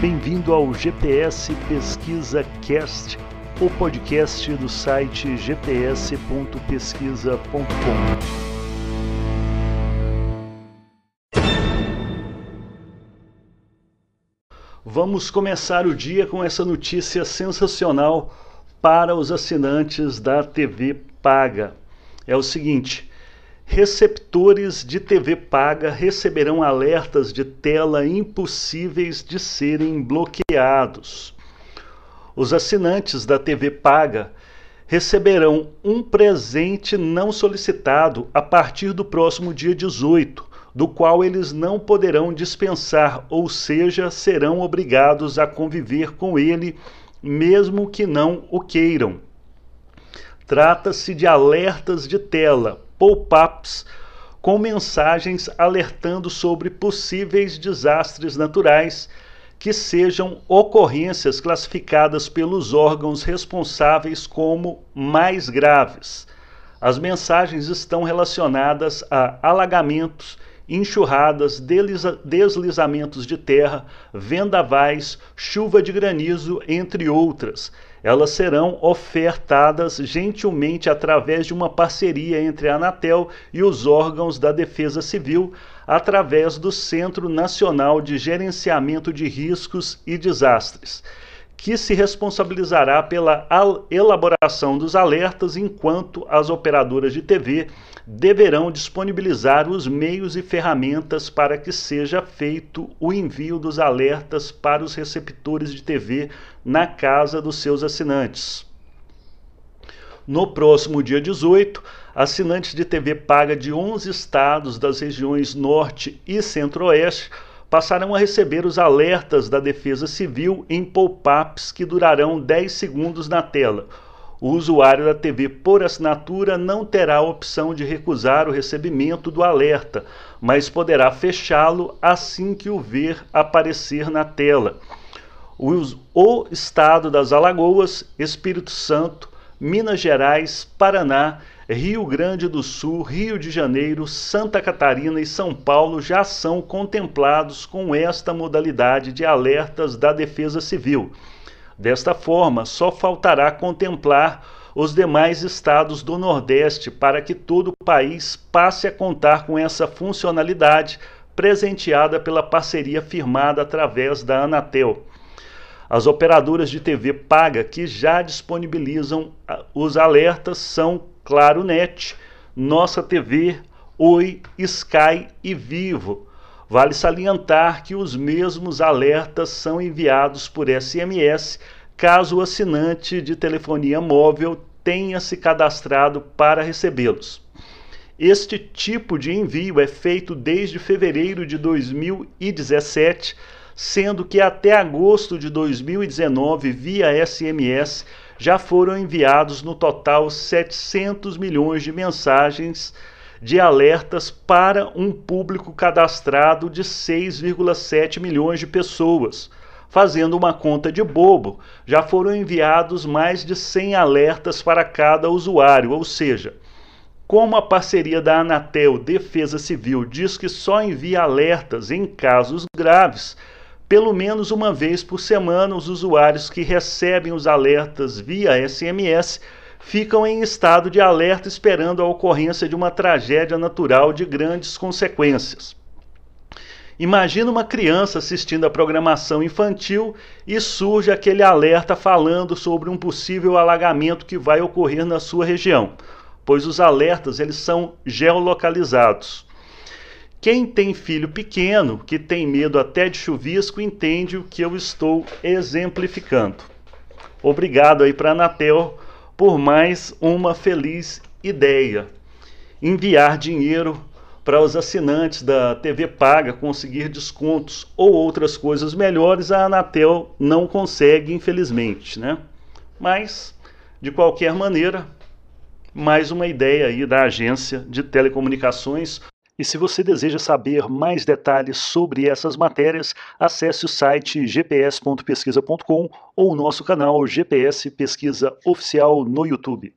Bem-vindo ao GPS Pesquisa Cast, o podcast do site gps.pesquisa.com. Vamos começar o dia com essa notícia sensacional para os assinantes da TV Paga. É o seguinte: receptores de TV paga receberão alertas de tela impossíveis de serem bloqueados. Os assinantes da TV paga receberão um presente não solicitado a partir do próximo dia 18, do qual eles não poderão dispensar, ou seja, serão obrigados a conviver com ele, mesmo que não o queiram. Trata-se de alertas de tela, pop-ups com mensagens alertando sobre possíveis desastres naturais que sejam ocorrências classificadas pelos órgãos responsáveis como mais graves. As mensagens estão relacionadas a alagamentos, enxurradas, deslizamentos de terra, vendavais, chuva de granizo, entre outras. Elas serão ofertadas gentilmente através de uma parceria entre a Anatel e os órgãos da Defesa Civil, através do Centro Nacional de Gerenciamento de Riscos e Desastres que se responsabilizará pela elaboração dos alertas, enquanto as operadoras de TV deverão disponibilizar os meios e ferramentas para que seja feito o envio dos alertas para os receptores de TV na casa dos seus assinantes. No próximo dia 18, assinantes de TV paga de 11 estados das regiões Norte e Centro-Oeste passarão a receber os alertas da Defesa Civil em pop-ups que durarão 10 segundos na tela. O usuário da TV por assinatura não terá a opção de recusar o recebimento do alerta, mas poderá fechá-lo assim que o ver aparecer na tela. O estado das Alagoas, Espírito Santo, Minas Gerais, Paraná Rio Grande do Sul, Rio de Janeiro, Santa Catarina e São Paulo já são contemplados com esta modalidade de alertas da Defesa Civil. Desta forma, só faltará contemplar os demais estados do Nordeste para que todo o país passe a contar com essa funcionalidade presenteada pela parceria firmada através da Anatel. As operadoras de TV paga que já disponibilizam ah, os alertas são Claro Net, Nossa TV, Oi, Sky e Vivo. Vale salientar que os mesmos alertas são enviados por SMS caso o assinante de telefonia móvel tenha se cadastrado para recebê-los. Este tipo de envio é feito desde fevereiro de 2017, sendo que até agosto de 2019, via SMS, já foram enviados no total 700 milhões de mensagens de alertas para um público cadastrado de 6,7 milhões de pessoas. Fazendo uma conta de bobo, já foram enviados mais de 100 alertas para cada usuário, ou seja, como a parceria da Anatel Defesa Civil diz que só envia alertas em casos graves, pelo menos uma vez por semana, os usuários que recebem os alertas via SMS ficam em estado de alerta esperando a ocorrência de uma tragédia natural de grandes consequências. Imagina uma criança assistindo a programação infantil e surge aquele alerta falando sobre um possível alagamento que vai ocorrer na sua região, pois os alertas eles são geolocalizados. Quem tem filho pequeno, que tem medo até de chuvisco, entende o que eu estou exemplificando. Obrigado aí para a Anatel por mais uma feliz ideia. Enviar dinheiro para os assinantes da TV Paga conseguir descontos ou outras coisas melhores, a Anatel não consegue, infelizmente, né? Mas, de qualquer maneira, mais uma ideia aí da agência de telecomunicações e se você deseja saber mais detalhes sobre essas matérias, acesse o site gps.pesquisa.com ou o nosso canal GPS Pesquisa Oficial no YouTube.